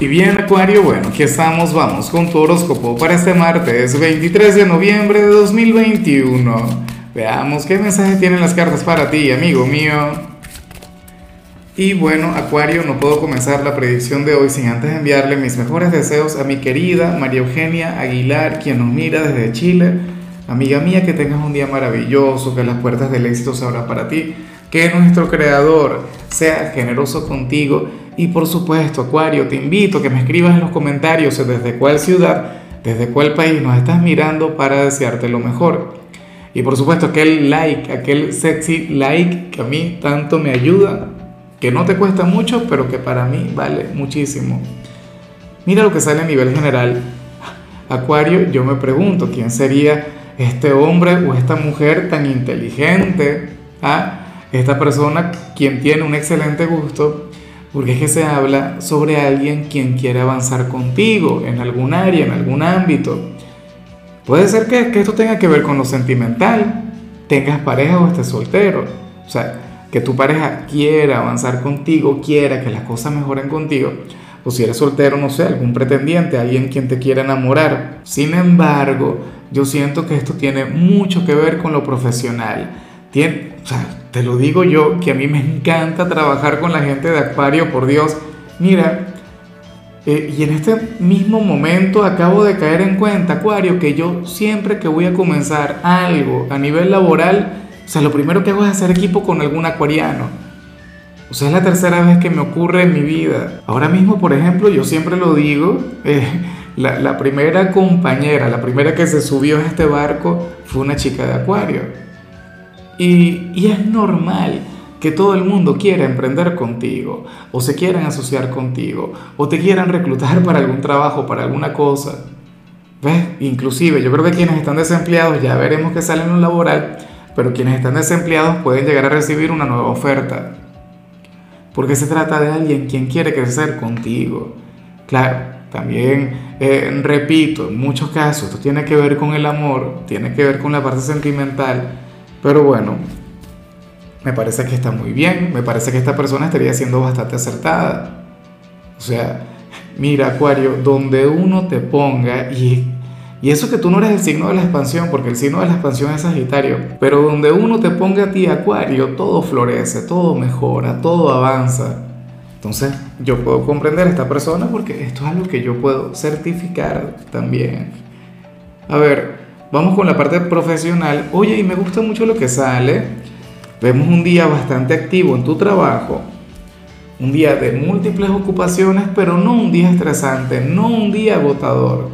Y bien, Acuario, bueno, aquí estamos, vamos con tu horóscopo para este martes 23 de noviembre de 2021. Veamos qué mensaje tienen las cartas para ti, amigo mío. Y bueno, Acuario, no puedo comenzar la predicción de hoy sin antes enviarle mis mejores deseos a mi querida María Eugenia Aguilar, quien nos mira desde Chile. Amiga mía, que tengas un día maravilloso, que las puertas del éxito se abran para ti, que nuestro Creador sea generoso contigo y por supuesto, Acuario, te invito a que me escribas en los comentarios desde cuál ciudad, desde cuál país nos estás mirando para desearte lo mejor. Y por supuesto, aquel like, aquel sexy like que a mí tanto me ayuda, que no te cuesta mucho, pero que para mí vale muchísimo. Mira lo que sale a nivel general. Acuario, yo me pregunto, ¿quién sería este hombre o esta mujer tan inteligente? ¿Ah? Esta persona quien tiene un excelente gusto porque es que se habla sobre alguien quien quiere avanzar contigo en algún área, en algún ámbito. Puede ser que, que esto tenga que ver con lo sentimental, tengas pareja o estés soltero. O sea, que tu pareja quiera avanzar contigo, quiera que las cosas mejoren contigo. O si eres soltero, no sé, algún pretendiente, alguien quien te quiera enamorar. Sin embargo, yo siento que esto tiene mucho que ver con lo profesional. Tiene, o sea, te lo digo yo, que a mí me encanta trabajar con la gente de Acuario, por Dios. Mira, eh, y en este mismo momento acabo de caer en cuenta, Acuario, que yo siempre que voy a comenzar algo a nivel laboral, o sea, lo primero que hago es hacer equipo con algún acuariano. O sea, es la tercera vez que me ocurre en mi vida. Ahora mismo, por ejemplo, yo siempre lo digo, eh, la, la primera compañera, la primera que se subió a este barco fue una chica de Acuario. Y, es normal que todo el mundo quiera emprender contigo, o se quieran asociar contigo, o te quieran reclutar para algún trabajo, para alguna cosa. ¿Ves? Inclusive, yo creo que quienes están desempleados, ya veremos que salen un laboral, pero quienes están desempleados pueden llegar a recibir una nueva oferta. Porque se trata de alguien quien quiere crecer contigo. Claro, también, eh, repito, en muchos casos esto tiene que ver con el amor, tiene que ver con la parte sentimental, pero bueno, me parece que está muy bien, me parece que esta persona estaría siendo bastante acertada. O sea, mira, Acuario, donde uno te ponga, y, y eso que tú no eres el signo de la expansión, porque el signo de la expansión es Sagitario, pero donde uno te ponga a ti, Acuario, todo florece, todo mejora, todo avanza. Entonces, yo puedo comprender a esta persona porque esto es algo que yo puedo certificar también. A ver, Vamos con la parte profesional. Oye, y me gusta mucho lo que sale. Vemos un día bastante activo en tu trabajo. Un día de múltiples ocupaciones, pero no un día estresante, no un día agotador.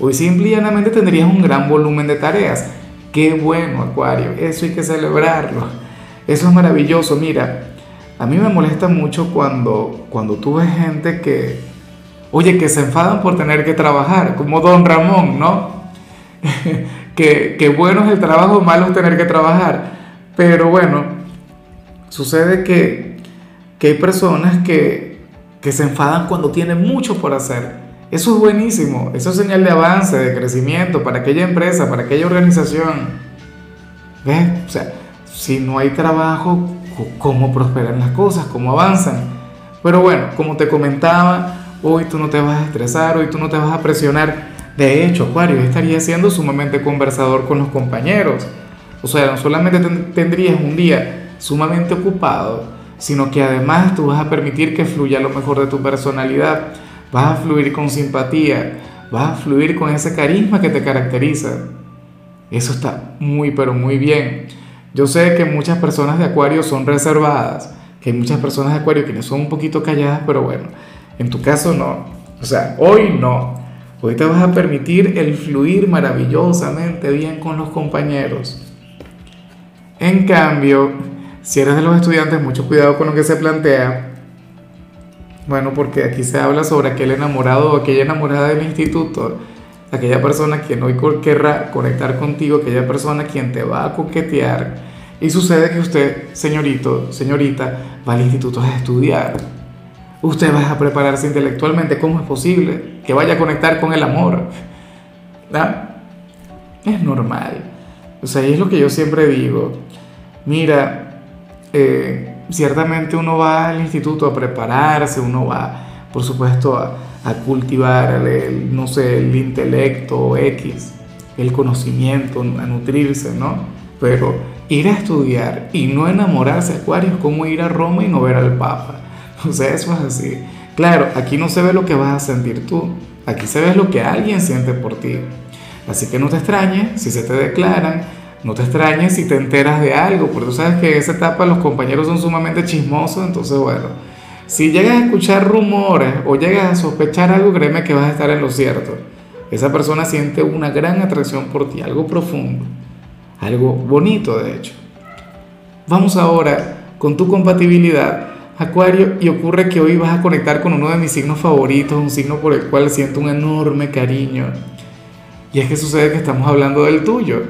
Hoy simplemente tendrías un gran volumen de tareas. Qué bueno, Acuario. Eso hay que celebrarlo. Eso es maravilloso. Mira, a mí me molesta mucho cuando, cuando tú ves gente que, oye, que se enfadan por tener que trabajar, como don Ramón, ¿no? que, bueno es el trabajo, malo es tener que trabajar. Pero bueno, sucede que, hay personas que, que se enfadan cuando tienen mucho por hacer. Eso es buenísimo, eso es señal de avance, de crecimiento para aquella empresa, para aquella organización. ¿Ves? O sea, si no hay trabajo, ¿cómo prosperan las cosas? ¿Cómo avanzan? Pero bueno, como te comentaba, hoy tú no te vas a estresar, hoy tú no te vas a presionar de hecho, Acuario estaría siendo sumamente conversador con los compañeros. O sea, no solamente tendrías un día sumamente ocupado, sino que además tú vas a permitir que fluya lo mejor de tu personalidad. Vas a fluir con simpatía, vas a fluir con ese carisma que te caracteriza. Eso está muy, pero muy bien. Yo sé que muchas personas de Acuario son reservadas, que hay muchas personas de Acuario que son un poquito calladas, pero bueno, en tu caso no. O sea, hoy no. Hoy te vas a permitir el fluir maravillosamente bien con los compañeros. En cambio, si eres de los estudiantes, mucho cuidado con lo que se plantea. Bueno, porque aquí se habla sobre aquel enamorado o aquella enamorada del instituto, aquella persona quien hoy querrá conectar contigo, aquella persona quien te va a coquetear. Y sucede que usted, señorito, señorita, va al instituto a estudiar usted va a prepararse intelectualmente. ¿Cómo es posible que vaya a conectar con el amor? Es normal. O sea, es lo que yo siempre digo. Mira, eh, ciertamente uno va al instituto a prepararse, uno va, por supuesto, a, a cultivar, el, no sé, el intelecto X, el conocimiento, a nutrirse, ¿no? Pero ir a estudiar y no enamorarse, Acuario, es como ir a Roma y no ver al Papa. O eso es así. Claro, aquí no se ve lo que vas a sentir tú, aquí se ve lo que alguien siente por ti. Así que no te extrañes si se te declaran, no te extrañes si te enteras de algo, porque tú sabes que en esa etapa los compañeros son sumamente chismosos, entonces bueno, si llegas a escuchar rumores o llegas a sospechar algo, créeme que vas a estar en lo cierto. Esa persona siente una gran atracción por ti, algo profundo, algo bonito de hecho. Vamos ahora con tu compatibilidad, Acuario, y ocurre que hoy vas a conectar con uno de mis signos favoritos, un signo por el cual siento un enorme cariño. Y es que sucede que estamos hablando del tuyo,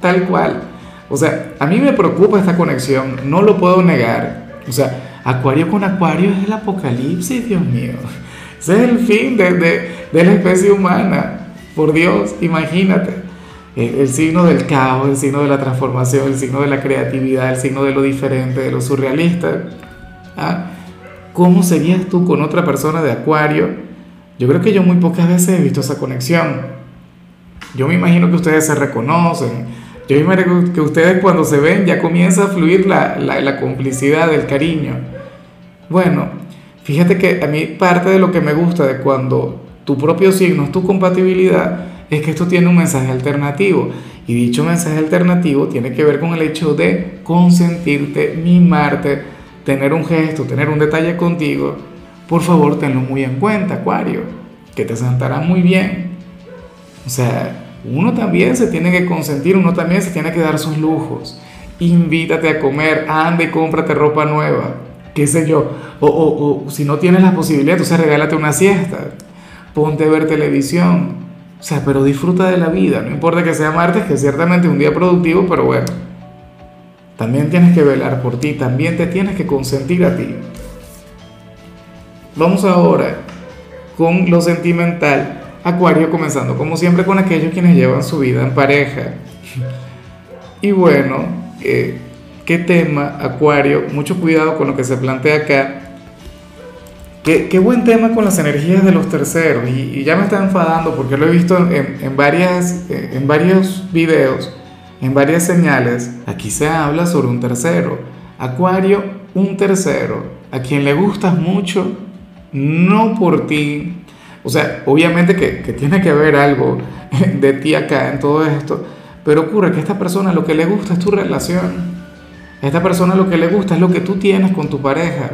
tal cual. O sea, a mí me preocupa esta conexión, no lo puedo negar. O sea, Acuario con Acuario es el apocalipsis, Dios mío. Ese es el fin de, de, la especie humana. Por Dios, imagínate. El, el, signo del caos, el signo de la transformación, el signo de la creatividad, el signo de lo diferente, de lo surrealista. ¿Ah? ¿Cómo serías tú con otra persona de Acuario? Yo creo que yo muy pocas veces he visto esa conexión. Yo me imagino que ustedes se reconocen. Yo me imagino que ustedes cuando se ven ya comienza a fluir la, la, la complicidad, el cariño. Bueno, fíjate que a mí parte de lo que me gusta de cuando tu propio signo es tu compatibilidad es que esto tiene un mensaje alternativo. Y dicho mensaje alternativo tiene que ver con el hecho de consentirte, mimarte, tener un gesto, tener un detalle contigo. Por favor, tenlo muy en cuenta, Acuario, que te sentará muy bien. O sea, uno también se tiene que consentir, uno también se tiene que dar sus lujos. Invítate a comer, anda y cómprate ropa nueva, qué sé yo. O, o, o si no tienes la posibilidad, entonces regálate una siesta, ponte a ver televisión. O sea, pero disfruta de la vida, no importa que sea martes, que ciertamente es un día productivo, pero bueno. También tienes que velar por ti, también te tienes que consentir a ti. Vamos ahora con lo sentimental Acuario comenzando como siempre con aquellos quienes llevan su vida en pareja. Y bueno, eh, ¿qué tema, Acuario? Mucho cuidado con lo que se plantea acá. Qué, qué buen tema con las energías de los terceros. Y, ya me está enfadando porque lo he visto en, en, varias, en varios videos, en varias señales. Aquí se habla sobre un tercero. Acuario, un tercero, a quien le gustas mucho, no por ti, o sea, obviamente que, que, tiene que haber algo de ti acá en todo esto, pero ocurre que a esta persona lo que le gusta es tu relación. A esta persona lo que le gusta es lo que tú tienes con tu pareja.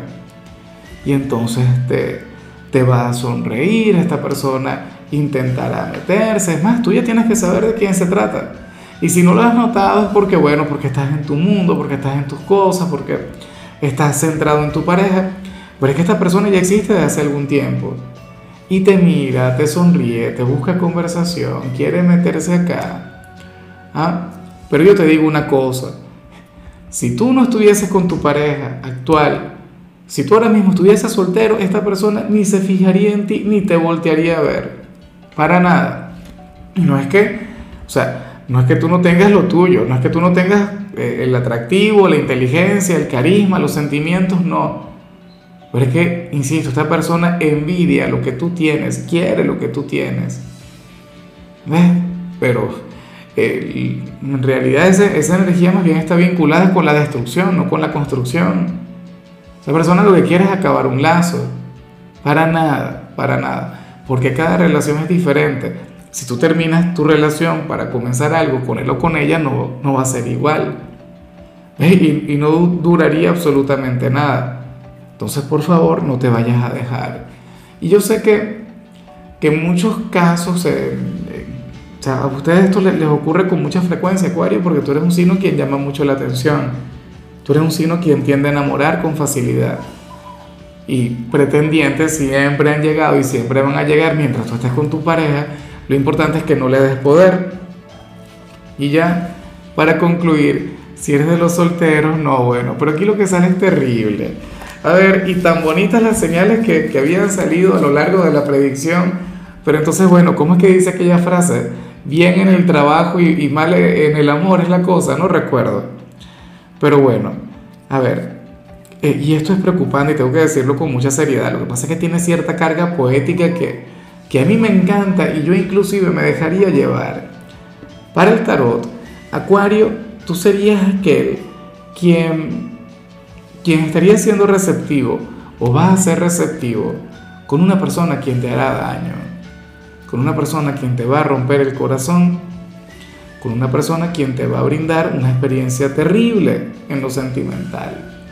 Y entonces te, te va a sonreír, esta persona intentará meterse. Es más, tú ya tienes que saber de quién se trata. Y si no lo has notado es porque, bueno, porque estás en tu mundo, porque estás en tus cosas, porque estás centrado en tu pareja. Pero es que esta persona ya existe desde hace algún tiempo y te mira, te sonríe, te busca conversación, quiere meterse acá. ¿Ah? Pero yo te digo una cosa, si tú no estuvieses con tu pareja actual, si tú ahora mismo estuvieses soltero, esta persona ni se fijaría en ti, ni te voltearía a ver. Para nada. No es que, o sea, no es que tú no tengas lo tuyo, no es que tú no tengas eh, el atractivo, la inteligencia, el carisma, los sentimientos, no. Pero es que, insisto, esta persona envidia lo que tú tienes, quiere lo que tú tienes. ¿Ves? Pero eh, en realidad esa, esa, energía más bien está vinculada con la destrucción, no con la construcción. Esa persona lo que quiere es acabar un lazo. Para nada, para nada. Porque cada relación es diferente. Si tú terminas tu relación para comenzar algo con él o con ella, no, no va a ser igual. Y, y no duraría absolutamente nada. Entonces, por favor, no te vayas a dejar. Y yo sé que, que en muchos casos, eh, eh, o sea, a ustedes esto les, les, ocurre con mucha frecuencia, Acuario, porque tú eres un signo quien llama mucho la atención. Tú eres un signo quien tiende a enamorar con facilidad. Y pretendientes siempre han llegado y siempre van a llegar mientras tú estés con tu pareja. Lo importante es que no le des poder. Y ya, para concluir, si eres de los solteros, no, bueno, pero aquí lo que sale es terrible. A ver, y tan bonitas las señales que, que, habían salido a lo largo de la predicción, pero entonces, bueno, ¿cómo es que dice aquella frase? Bien en el trabajo y, mal en el amor es la cosa, no recuerdo. Pero bueno, a ver, eh, y esto es preocupante y tengo que decirlo con mucha seriedad, lo que pasa es que tiene cierta carga poética que, que a mí me encanta y yo inclusive me dejaría llevar. Para el tarot, Acuario, tú serías aquel quien, quien estaría siendo receptivo o va a ser receptivo con una persona quien te hará daño, con una persona quien te va a romper el corazón, con una persona quien te va a brindar una experiencia terrible en lo sentimental.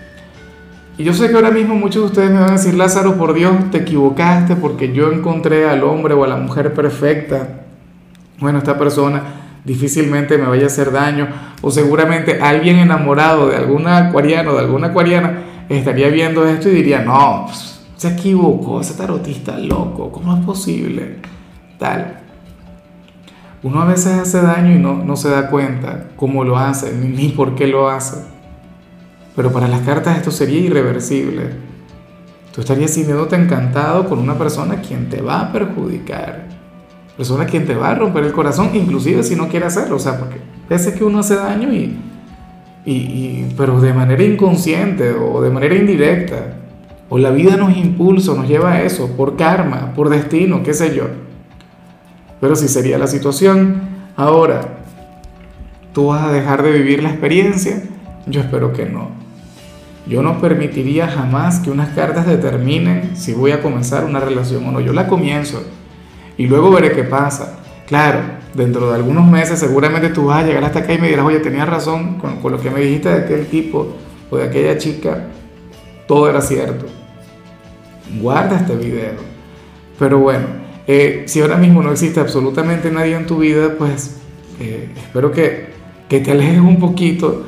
Y yo sé que ahora mismo muchos de ustedes me van a decir, Lázaro, por Dios, te equivocaste porque yo encontré al hombre o a la mujer perfecta. Bueno, esta persona difícilmente me vaya a hacer daño. O seguramente alguien enamorado de alguna acuariana o de alguna acuariana estaría viendo esto y diría, no, pues, se equivocó, ese tarotista loco, ¿cómo es posible? Tal. Uno a veces hace daño y no, no se da cuenta cómo lo hace, ni por qué lo hace. Pero para las cartas esto sería irreversible. Tú estarías sintiéndote encantado con una persona quien te va a perjudicar. Persona quien te va a romper el corazón, inclusive si no quiere hacerlo. O sea, porque veces que uno hace daño y, y, pero de manera inconsciente o de manera indirecta. O la vida nos impulsa, nos lleva a eso, por karma, por destino, qué sé yo. Pero si sería la situación, ahora, ¿tú vas a dejar de vivir la experiencia? Yo espero que no. Yo no permitiría jamás que unas cartas determinen si voy a comenzar una relación o no. Yo la comienzo y luego veré qué pasa. Claro, dentro de algunos meses seguramente tú vas a llegar hasta acá y me dirás, oye, tenías razón con, con lo que me dijiste de aquel tipo o de aquella chica. Todo era cierto. Guarda este video. Pero bueno, eh, si ahora mismo no existe absolutamente nadie en tu vida, pues eh, espero que, que te alejes un poquito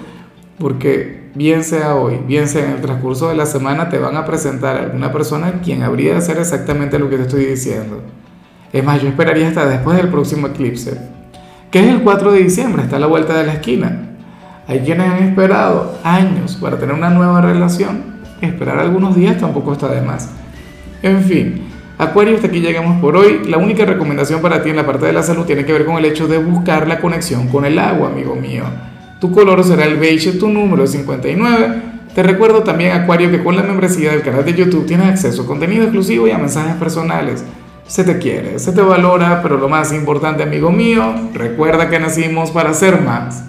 porque bien sea hoy, bien sea en el transcurso de la semana, te van a presentar alguna persona quien habría de hacer exactamente lo que te estoy diciendo. Es más, yo esperaría hasta después del próximo eclipse, que es el 4 de diciembre, está a la vuelta de la esquina. Hay quienes han esperado años para tener una nueva relación. Esperar algunos días tampoco está de más. En fin, Acuario, hasta aquí llegamos por hoy. La única recomendación para ti en la parte de la salud tiene que ver con el hecho de buscar la conexión con el agua, amigo mío. Tu color será el beige, tu número es 59. Te recuerdo también, Acuario, que con la membresía del canal de YouTube tienes acceso a contenido exclusivo y a mensajes personales. Se te quiere, se te valora, pero lo más importante, amigo mío, recuerda que nacimos para ser más.